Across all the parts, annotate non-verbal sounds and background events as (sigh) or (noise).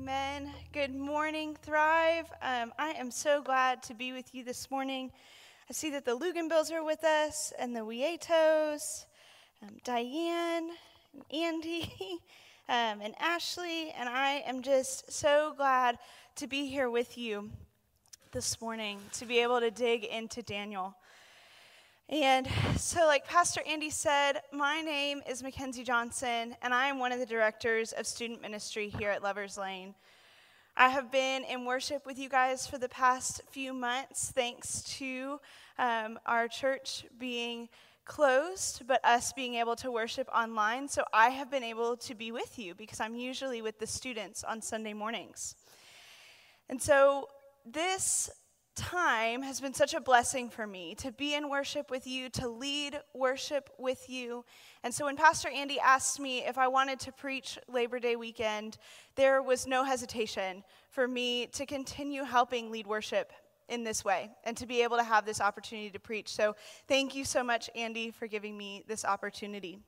Amen. Good morning, Thrive. Um, I am so glad to be with you this morning. I see that the Luganbills are with us, and the Wietos, um, Diane, and Andy, (laughs) um, and Ashley, and I am just so glad to be here with you this morning to be able to dig into Daniel. And so, like Pastor Andy said, my name is Mackenzie Johnson, and I am one of the directors of student ministry here at Lovers Lane. I have been in worship with you guys for the past few months, thanks to um, our church being closed, but us being able to worship online. So I have been able to be with you because I'm usually with the students on Sunday mornings. And so this time has been such a blessing for me to be in worship with you, to lead worship with you. And so when Pastor Andy asked me if I wanted to preach Labor Day weekend, there was no hesitation for me to continue helping lead worship in this way and to be able to have this opportunity to preach. So thank you so much, Andy, for giving me this opportunity.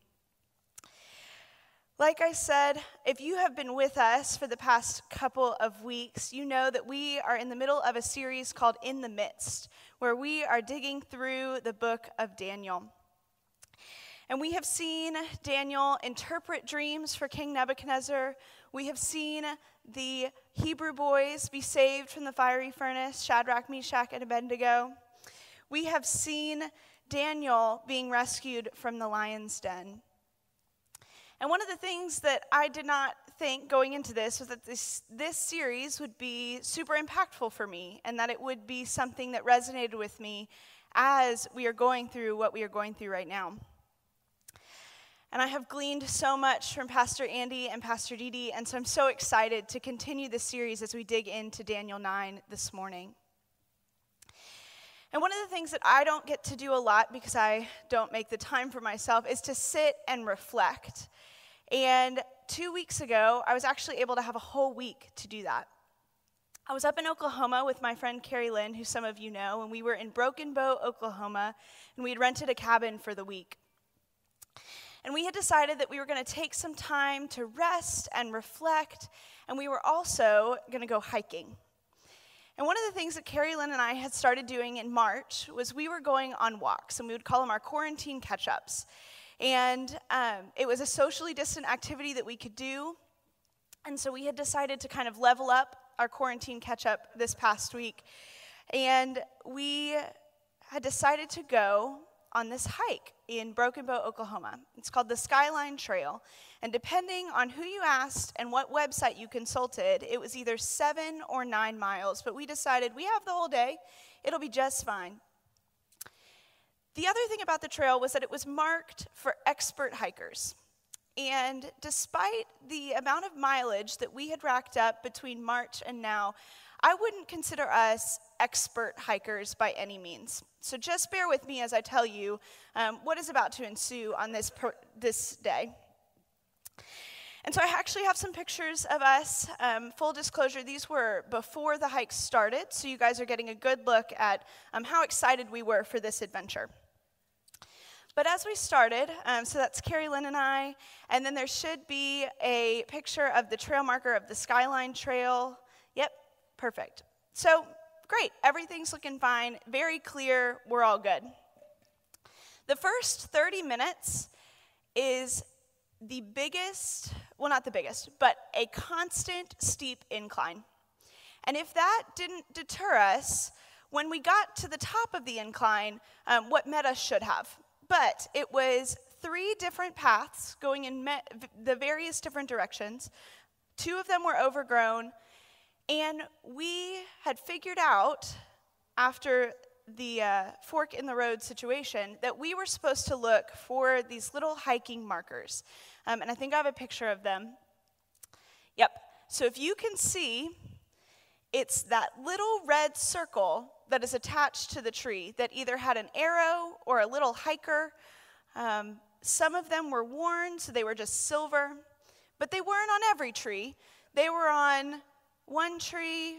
Like I said, if you have been with us for the past couple of weeks, you know that we are in the middle of a series called In the Midst, where we are digging through the book of Daniel. And we have seen Daniel interpret dreams for King Nebuchadnezzar. We have seen the Hebrew boys be saved from the fiery furnace, Shadrach, Meshach, and Abednego. We have seen Daniel being rescued from the lion's den. And one of the things that I did not think going into this was that this, this series would be super impactful for me and that it would be something that resonated with me as we are going through what we are going through right now. And I have gleaned so much from Pastor Andy and Pastor Dee and so I'm so excited to continue this series as we dig into Daniel 9 this morning. And one of the things that I don't get to do a lot because I don't make the time for myself is to sit and reflect. And two weeks ago, I was actually able to have a whole week to do that. I was up in Oklahoma with my friend Carrie Lynn, who some of you know, and we were in Broken Bow, Oklahoma, and we had rented a cabin for the week. And we had decided that we were going to take some time to rest and reflect, and we were also going to go hiking. And one of the things that Carrie Lynn and I had started doing in March was we were going on walks, and we would call them our quarantine catch ups. And um, it was a socially distant activity that we could do. And so we had decided to kind of level up our quarantine catch up this past week. And we had decided to go on this hike in Broken Bow, Oklahoma. It's called the Skyline Trail. And depending on who you asked and what website you consulted, it was either seven or nine miles. But we decided we have the whole day, it'll be just fine. The other thing about the trail was that it was marked for expert hikers. And despite the amount of mileage that we had racked up between March and now, I wouldn't consider us expert hikers by any means. So just bear with me as I tell you um, what is about to ensue on this, pro- this day. And so I actually have some pictures of us. Um, full disclosure, these were before the hike started, so you guys are getting a good look at um, how excited we were for this adventure. But as we started, um, so that's Carrie Lynn and I, and then there should be a picture of the trail marker of the Skyline Trail. Yep, perfect. So great, everything's looking fine, very clear, we're all good. The first 30 minutes is the biggest, well, not the biggest, but a constant steep incline. And if that didn't deter us, when we got to the top of the incline, um, what met us should have. But it was three different paths going in me- the various different directions. Two of them were overgrown. And we had figured out after the uh, fork in the road situation that we were supposed to look for these little hiking markers. Um, and I think I have a picture of them. Yep. So if you can see, it's that little red circle that is attached to the tree that either had an arrow or a little hiker. Um, some of them were worn, so they were just silver, but they weren't on every tree. They were on one tree,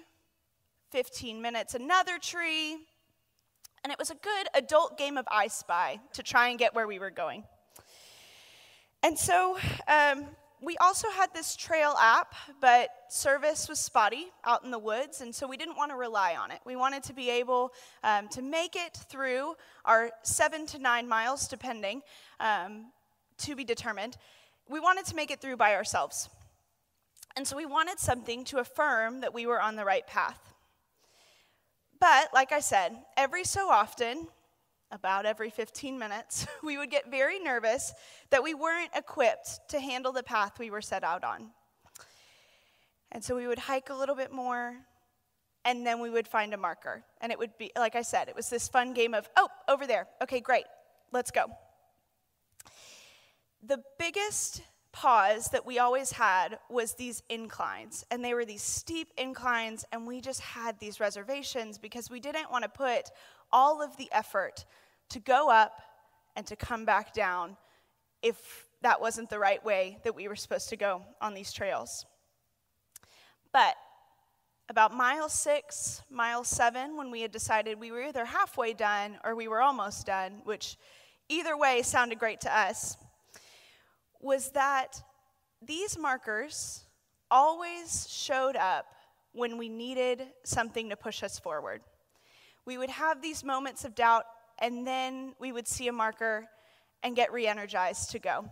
15 minutes, another tree, and it was a good adult game of I Spy to try and get where we were going. And so um, we also had this trail app, but service was spotty out in the woods, and so we didn't want to rely on it. We wanted to be able um, to make it through our seven to nine miles, depending, um, to be determined. We wanted to make it through by ourselves. And so we wanted something to affirm that we were on the right path. But, like I said, every so often, about every 15 minutes, (laughs) we would get very nervous that we weren't equipped to handle the path we were set out on. And so we would hike a little bit more, and then we would find a marker. And it would be, like I said, it was this fun game of, oh, over there. Okay, great. Let's go. The biggest pause that we always had was these inclines. And they were these steep inclines, and we just had these reservations because we didn't want to put all of the effort to go up and to come back down if that wasn't the right way that we were supposed to go on these trails. But about mile six, mile seven, when we had decided we were either halfway done or we were almost done, which either way sounded great to us, was that these markers always showed up when we needed something to push us forward. We would have these moments of doubt and then we would see a marker and get re energized to go.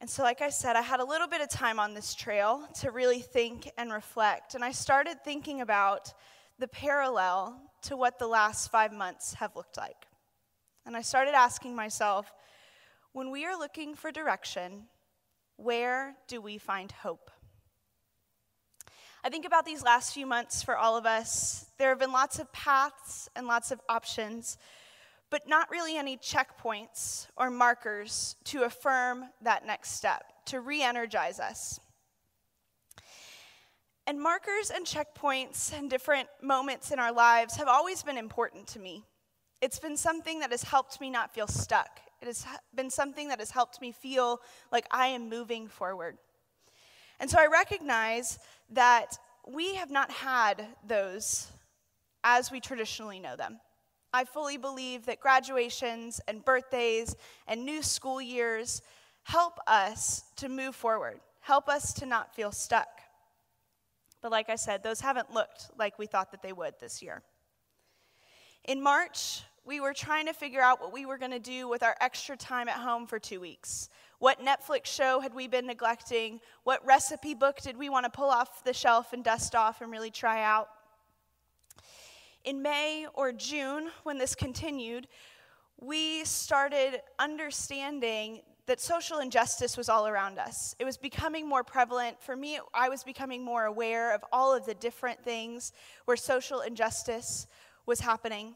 And so, like I said, I had a little bit of time on this trail to really think and reflect. And I started thinking about the parallel to what the last five months have looked like. And I started asking myself when we are looking for direction, where do we find hope? I think about these last few months for all of us. There have been lots of paths and lots of options, but not really any checkpoints or markers to affirm that next step, to re energize us. And markers and checkpoints and different moments in our lives have always been important to me. It's been something that has helped me not feel stuck. It has been something that has helped me feel like I am moving forward. And so I recognize that we have not had those as we traditionally know them. I fully believe that graduations and birthdays and new school years help us to move forward, help us to not feel stuck. But like I said, those haven't looked like we thought that they would this year. In March, we were trying to figure out what we were going to do with our extra time at home for two weeks. What Netflix show had we been neglecting? What recipe book did we want to pull off the shelf and dust off and really try out? In May or June, when this continued, we started understanding that social injustice was all around us. It was becoming more prevalent. For me, I was becoming more aware of all of the different things where social injustice was happening.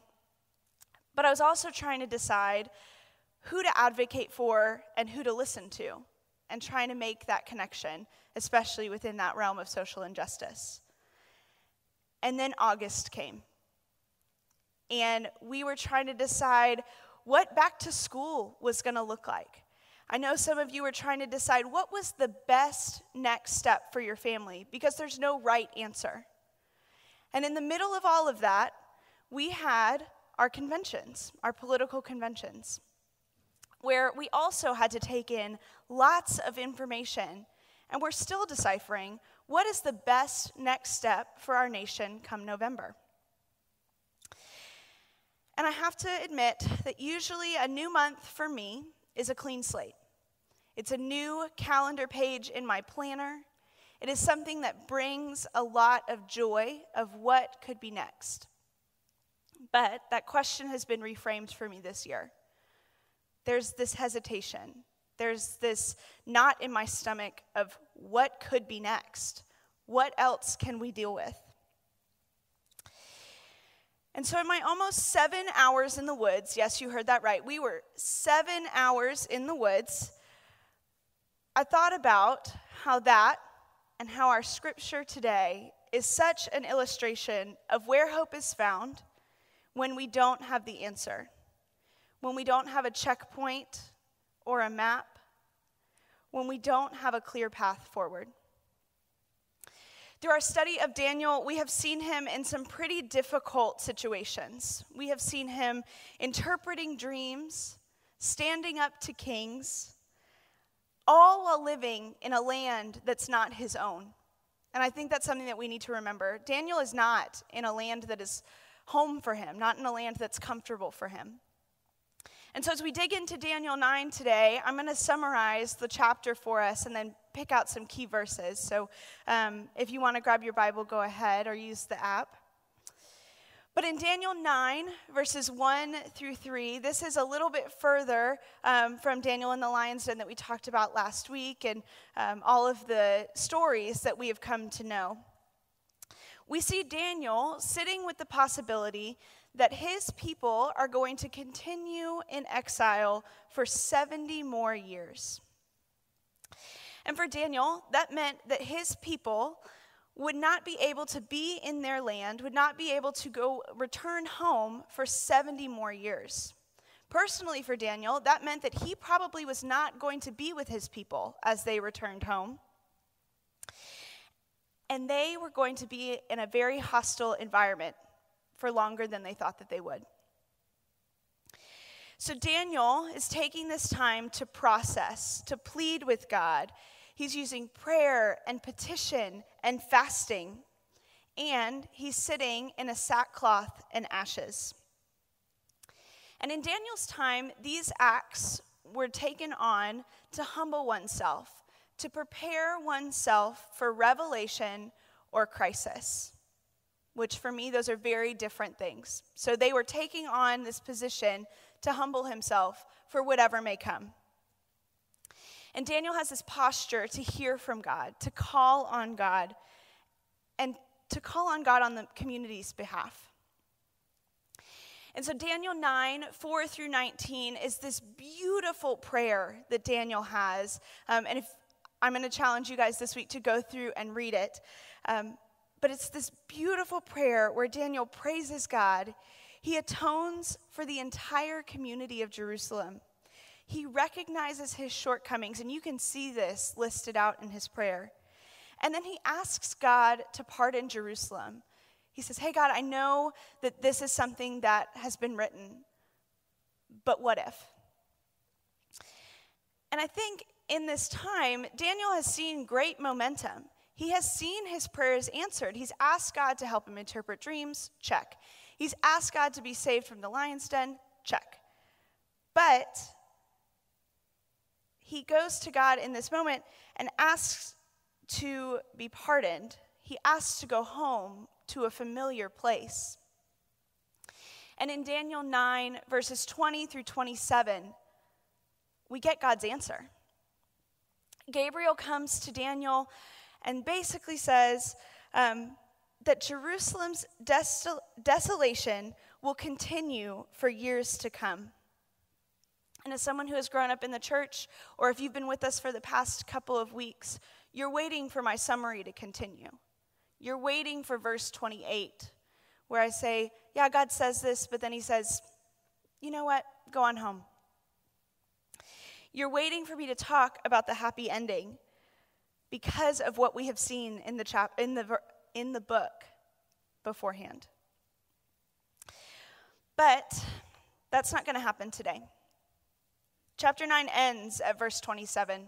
But I was also trying to decide who to advocate for and who to listen to, and trying to make that connection, especially within that realm of social injustice. And then August came. And we were trying to decide what back to school was going to look like. I know some of you were trying to decide what was the best next step for your family because there's no right answer. And in the middle of all of that, we had our conventions, our political conventions where we also had to take in lots of information, and we're still deciphering what is the best next step for our nation come November. And I have to admit that usually a new month for me is a clean slate. It's a new calendar page in my planner. It is something that brings a lot of joy of what could be next. But that question has been reframed for me this year there's this hesitation. There's this knot in my stomach of what could be next? What else can we deal with? And so, in my almost seven hours in the woods, yes, you heard that right, we were seven hours in the woods. I thought about how that and how our scripture today is such an illustration of where hope is found when we don't have the answer when we don't have a checkpoint or a map, when we don't have a clear path forward. Through our study of Daniel, we have seen him in some pretty difficult situations. We have seen him interpreting dreams, standing up to kings, all while living in a land that's not his own. And I think that's something that we need to remember. Daniel is not in a land that is home for him, not in a land that's comfortable for him. And so, as we dig into Daniel 9 today, I'm going to summarize the chapter for us and then pick out some key verses. So, um, if you want to grab your Bible, go ahead or use the app. But in Daniel 9, verses 1 through 3, this is a little bit further um, from Daniel and the lion's den that we talked about last week and um, all of the stories that we have come to know. We see Daniel sitting with the possibility that his people are going to continue in exile for 70 more years. And for Daniel, that meant that his people would not be able to be in their land, would not be able to go return home for 70 more years. Personally, for Daniel, that meant that he probably was not going to be with his people as they returned home. And they were going to be in a very hostile environment for longer than they thought that they would. So Daniel is taking this time to process, to plead with God. He's using prayer and petition and fasting, and he's sitting in a sackcloth and ashes. And in Daniel's time, these acts were taken on to humble oneself, to prepare oneself for revelation or crisis which for me, those are very different things. So they were taking on this position to humble himself for whatever may come. And Daniel has this posture to hear from God, to call on God, and to call on God on the community's behalf. And so, Daniel 9, 4 through 19 is this beautiful prayer that Daniel has. Um, and if I'm going to challenge you guys this week to go through and read it. Um, but it's this beautiful prayer where Daniel praises God. He atones for the entire community of Jerusalem. He recognizes his shortcomings, and you can see this listed out in his prayer. And then he asks God to pardon Jerusalem. He says, Hey, God, I know that this is something that has been written, but what if? And I think in this time, Daniel has seen great momentum. He has seen his prayers answered. He's asked God to help him interpret dreams, check. He's asked God to be saved from the lion's den, check. But he goes to God in this moment and asks to be pardoned. He asks to go home to a familiar place. And in Daniel 9, verses 20 through 27, we get God's answer. Gabriel comes to Daniel and basically says um, that Jerusalem's desol- desolation will continue for years to come. And as someone who has grown up in the church, or if you've been with us for the past couple of weeks, you're waiting for my summary to continue. You're waiting for verse 28, where I say, Yeah, God says this, but then he says, You know what? Go on home. You're waiting for me to talk about the happy ending because of what we have seen in the, chap- in the, in the book beforehand. But that's not going to happen today. Chapter 9 ends at verse 27,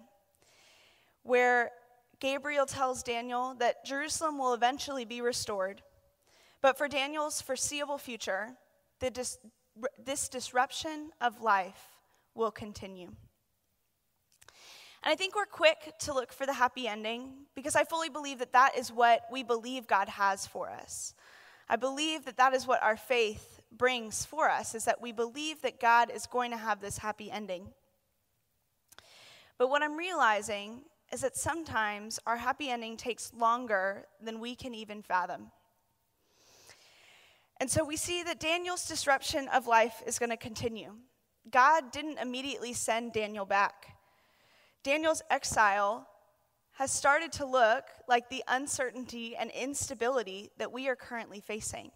where Gabriel tells Daniel that Jerusalem will eventually be restored. But for Daniel's foreseeable future, dis- this disruption of life will continue. And I think we're quick to look for the happy ending because I fully believe that that is what we believe God has for us. I believe that that is what our faith brings for us is that we believe that God is going to have this happy ending. But what I'm realizing is that sometimes our happy ending takes longer than we can even fathom. And so we see that Daniel's disruption of life is going to continue. God didn't immediately send Daniel back. Daniel's exile has started to look like the uncertainty and instability that we are currently facing.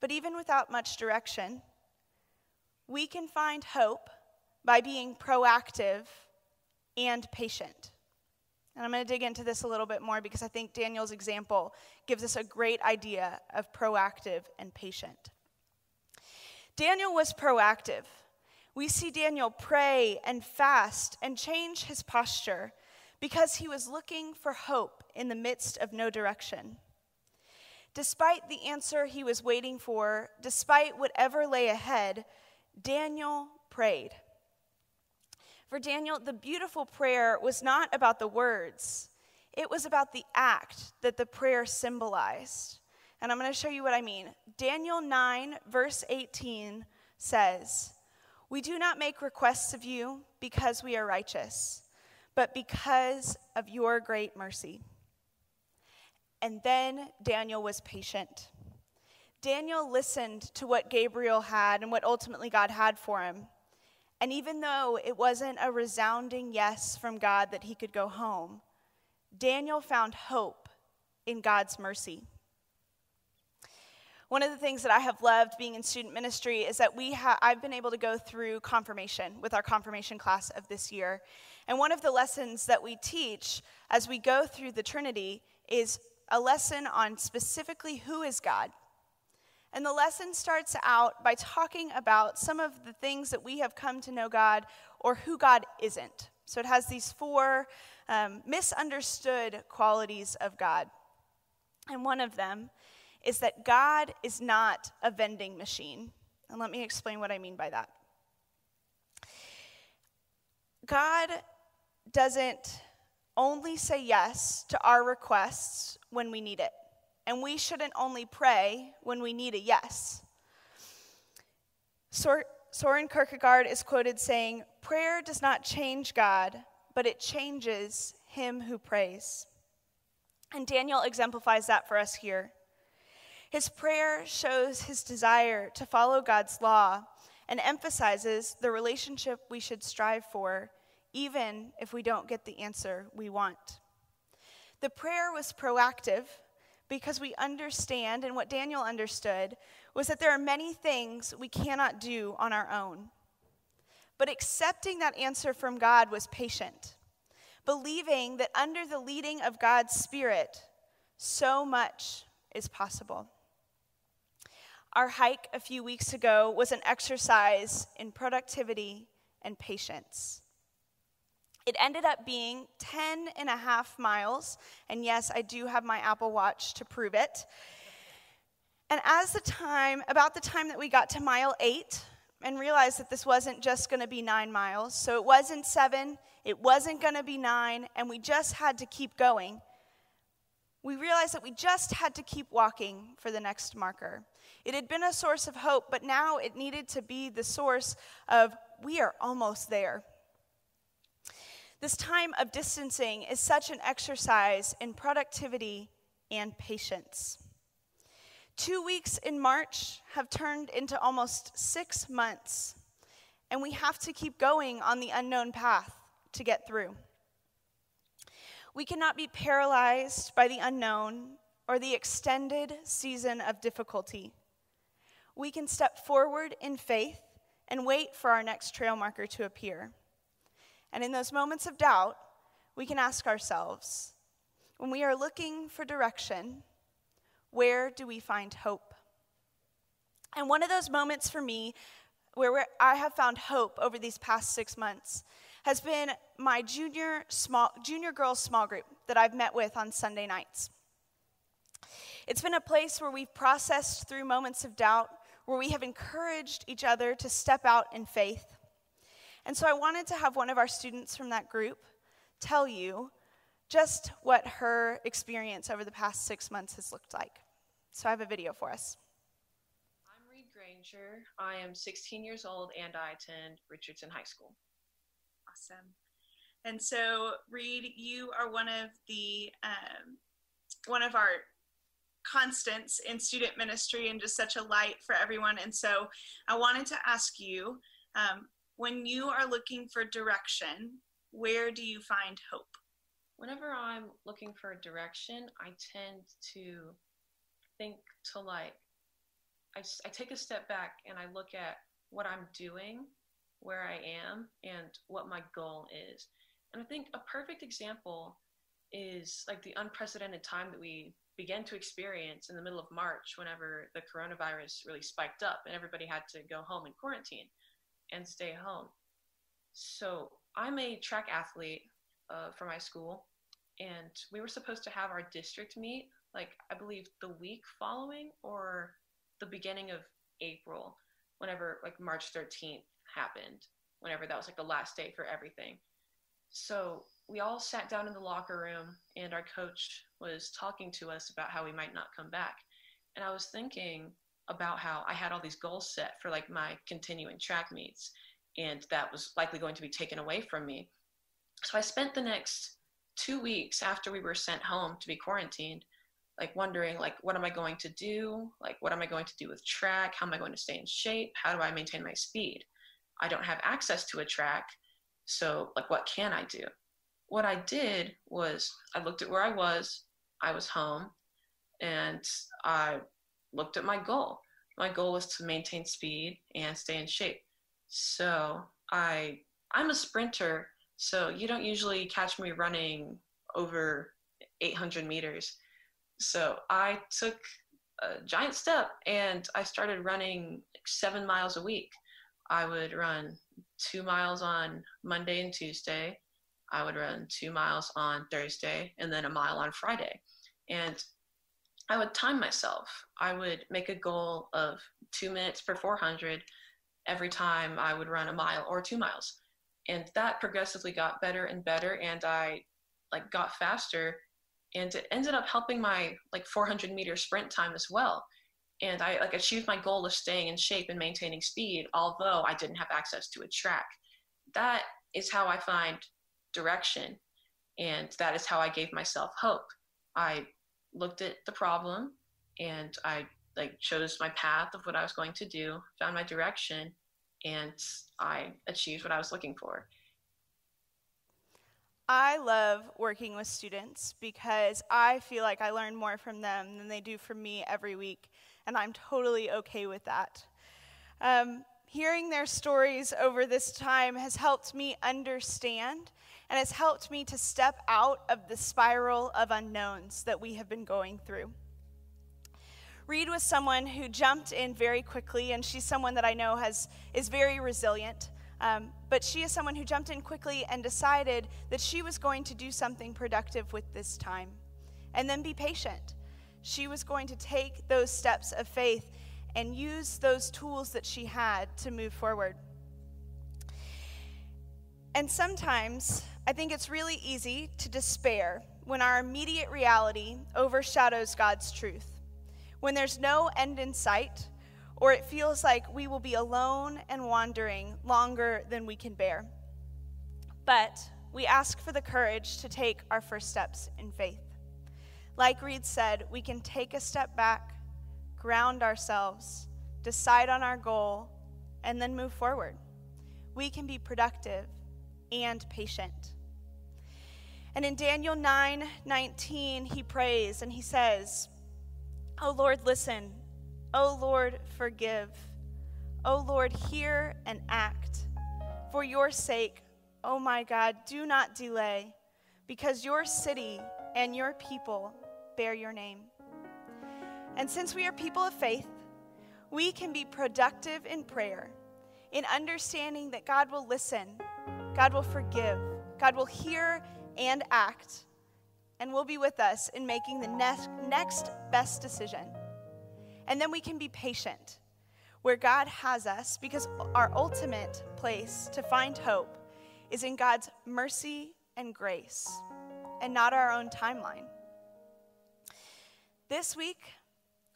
But even without much direction, we can find hope by being proactive and patient. And I'm going to dig into this a little bit more because I think Daniel's example gives us a great idea of proactive and patient. Daniel was proactive. We see Daniel pray and fast and change his posture because he was looking for hope in the midst of no direction. Despite the answer he was waiting for, despite whatever lay ahead, Daniel prayed. For Daniel, the beautiful prayer was not about the words, it was about the act that the prayer symbolized. And I'm going to show you what I mean. Daniel 9, verse 18 says, We do not make requests of you because we are righteous, but because of your great mercy. And then Daniel was patient. Daniel listened to what Gabriel had and what ultimately God had for him. And even though it wasn't a resounding yes from God that he could go home, Daniel found hope in God's mercy. One of the things that I have loved being in student ministry is that we ha- I've been able to go through confirmation with our confirmation class of this year. And one of the lessons that we teach as we go through the Trinity is a lesson on specifically who is God. And the lesson starts out by talking about some of the things that we have come to know God or who God isn't. So it has these four um, misunderstood qualities of God. And one of them is that God is not a vending machine. And let me explain what I mean by that. God doesn't only say yes to our requests when we need it. And we shouldn't only pray when we need a yes. Soren Kierkegaard is quoted saying, Prayer does not change God, but it changes him who prays. And Daniel exemplifies that for us here. His prayer shows his desire to follow God's law and emphasizes the relationship we should strive for even if we don't get the answer we want. The prayer was proactive because we understand, and what Daniel understood was that there are many things we cannot do on our own. But accepting that answer from God was patient, believing that under the leading of God's Spirit, so much is possible. Our hike a few weeks ago was an exercise in productivity and patience. It ended up being 10 and a half miles. And yes, I do have my Apple Watch to prove it. And as the time, about the time that we got to mile eight, and realized that this wasn't just to be nine miles, so it wasn't seven, it wasn't to be nine, and we just had to keep going. We realized that we just had to keep walking for the next marker. It had been a source of hope, but now it needed to be the source of we are almost there. This time of distancing is such an exercise in productivity and patience. Two weeks in March have turned into almost six months, and we have to keep going on the unknown path to get through. We cannot be paralyzed by the unknown or the extended season of difficulty. We can step forward in faith and wait for our next trail marker to appear. And in those moments of doubt, we can ask ourselves when we are looking for direction, where do we find hope? And one of those moments for me where I have found hope over these past six months has been my junior small junior girls small group that I've met with on Sunday nights. It's been a place where we've processed through moments of doubt, where we have encouraged each other to step out in faith, and so I wanted to have one of our students from that group tell you just what her experience over the past six months has looked like. So I have a video for us. I'm I am 16 years old and I attend Richardson High School. Awesome. And so, Reed, you are one of the um, one of our constants in student ministry and just such a light for everyone. And so, I wanted to ask you, um, when you are looking for direction, where do you find hope? Whenever I'm looking for direction, I tend to think to like, I, I take a step back and I look at what I'm doing, where I am, and what my goal is. And I think a perfect example is like the unprecedented time that we began to experience in the middle of March whenever the coronavirus really spiked up and everybody had to go home and quarantine. and stay home. So I'm a track athlete uh, for my school, and we were supposed to have our district meet, like I believe the week following or the beginning of April, whenever like March 13th happened, whenever that was like the last day for everything. So we all sat down in the locker room, and our coach was talking to us about how we might not come back. And I was thinking about how I had all these goals set for like my continuing track meets, and that was likely going to be taken away from me. So I spent the next two weeks after we were sent home to be quarantined, like wondering like what am I going to do? Like what am I going to do with track? How am I going to stay in shape? How do I maintain my speed? I don't have access to a track, so like what can I do? What I did was I looked at where I was. I was home and I looked at my goal. My goal was to maintain speed and stay in shape. So I I'm a sprinter, so you don't usually catch me running over 800 meters. So I took a giant step and I started running seven miles a week. I would run two miles on Monday and Tuesday. I would run two miles on Thursday and then a mile on Friday. And I would time myself. I would make a goal of two minutes per 400 every time I would run a mile or two miles. And that progressively got better and better. And I like got faster and it ended up helping my like 400 meter sprint time as well. And I like achieved my goal of staying in shape and maintaining speed, although I didn't have access to a track. That is how I find direction. And that is how I gave myself hope. I looked at the problem and I like chose my path of what I was going to do, found my direction, and I achieved what I was looking for. I love working with students because I feel like I learn more from them than they do from me every week, and I'm totally okay with that. Um, hearing their stories over this time has helped me understand and has helped me to step out of the spiral of unknowns that we have been going through. Reed was someone who jumped in very quickly, and she's someone that I know has, is very resilient. Um, but she is someone who jumped in quickly and decided that she was going to do something productive with this time and then be patient. She was going to take those steps of faith and use those tools that she had to move forward. And sometimes I think it's really easy to despair when our immediate reality overshadows God's truth, when there's no end in sight, or it feels like we will be alone and wandering longer than we can bear. But we ask for the courage to take our first steps in faith. Like Reed said, we can take a step back, ground ourselves, decide on our goal, and then move forward. We can be productive and patient. And in Daniel 9 19, he prays and he says, Oh Lord, listen. Oh Lord, forgive. Oh Lord, hear and act. For your sake, oh my God, do not delay, because your city and your people bear your name. And since we are people of faith, we can be productive in prayer, in understanding that God will listen God will forgive, God will hear and act, and will be with us in making the next, next best decision. And then we can be patient where God has us because our ultimate place to find hope is in God's mercy and grace and not our own timeline. This week,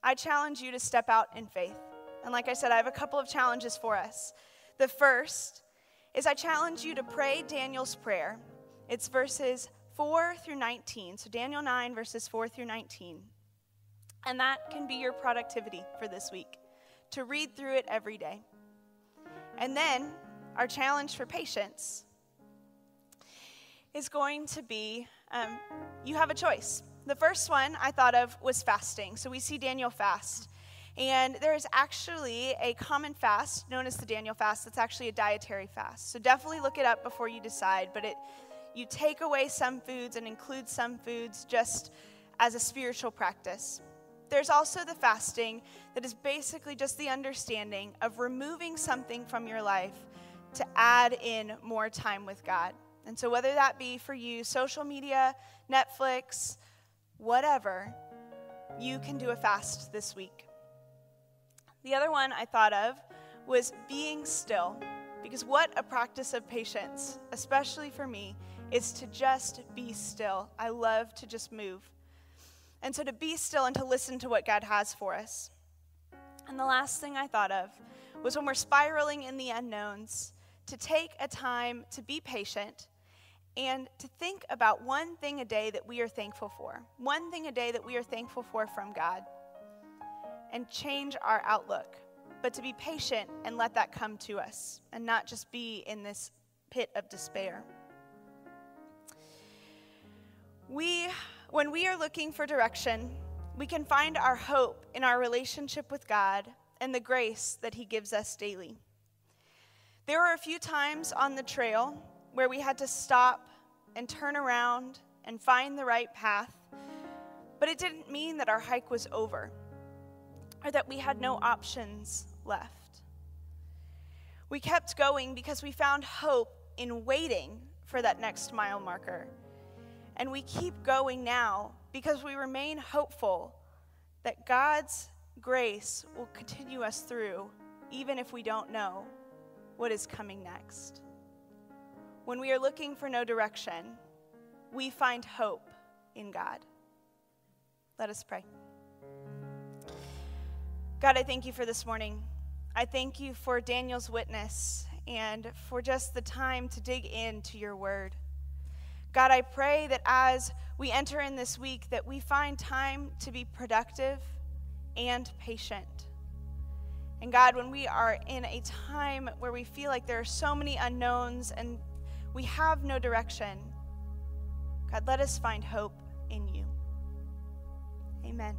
I challenge you to step out in faith. And like I said, I have a couple of challenges for us. The first is I challenge you to pray Daniel's prayer. It's verses 4 through 19. So, Daniel 9, verses 4 through 19. And that can be your productivity for this week to read through it every day. And then, our challenge for patience is going to be um, you have a choice. The first one I thought of was fasting. So, we see Daniel fast. And there is actually a common fast known as the Daniel fast that's actually a dietary fast. So definitely look it up before you decide, but it you take away some foods and include some foods just as a spiritual practice. There's also the fasting that is basically just the understanding of removing something from your life to add in more time with God. And so, whether that be for you, social media, Netflix, whatever, you can do a fast this week. The other one I thought of was being still. Because what a practice of patience, especially for me, is to just be still. I love to just move. And so to be still and to listen to what God has for us. And the last thing I thought of was when we're spiraling in the unknowns, to take a time to be patient and to think about one thing a day that we are thankful for, one thing a day that we are thankful for from God, and change our outlook. But to be patient and let that come to us and not just be in this pit of despair. We, when we are looking for direction, we can find our hope in our relationship with God and the grace that He gives us daily. There were a few times on the trail where we had to stop and turn around and find the right path, but it didn't mean that our hike was over or that we had no options left. We kept going because we found hope in waiting for that next mile marker and we keep going now because we remain hopeful that God's grace will continue us through, even if we don't know what is coming next. When we are looking for no direction, we find hope in God. Let us pray. God, I thank you for this morning. I thank you for Daniel's witness and for just the time to dig into your word. God, I pray that as we enter in this week that we find time to be productive and patient. And God, when we are in a time where we feel like there are so many unknowns and we have no direction, God, let us find hope in you. Amen.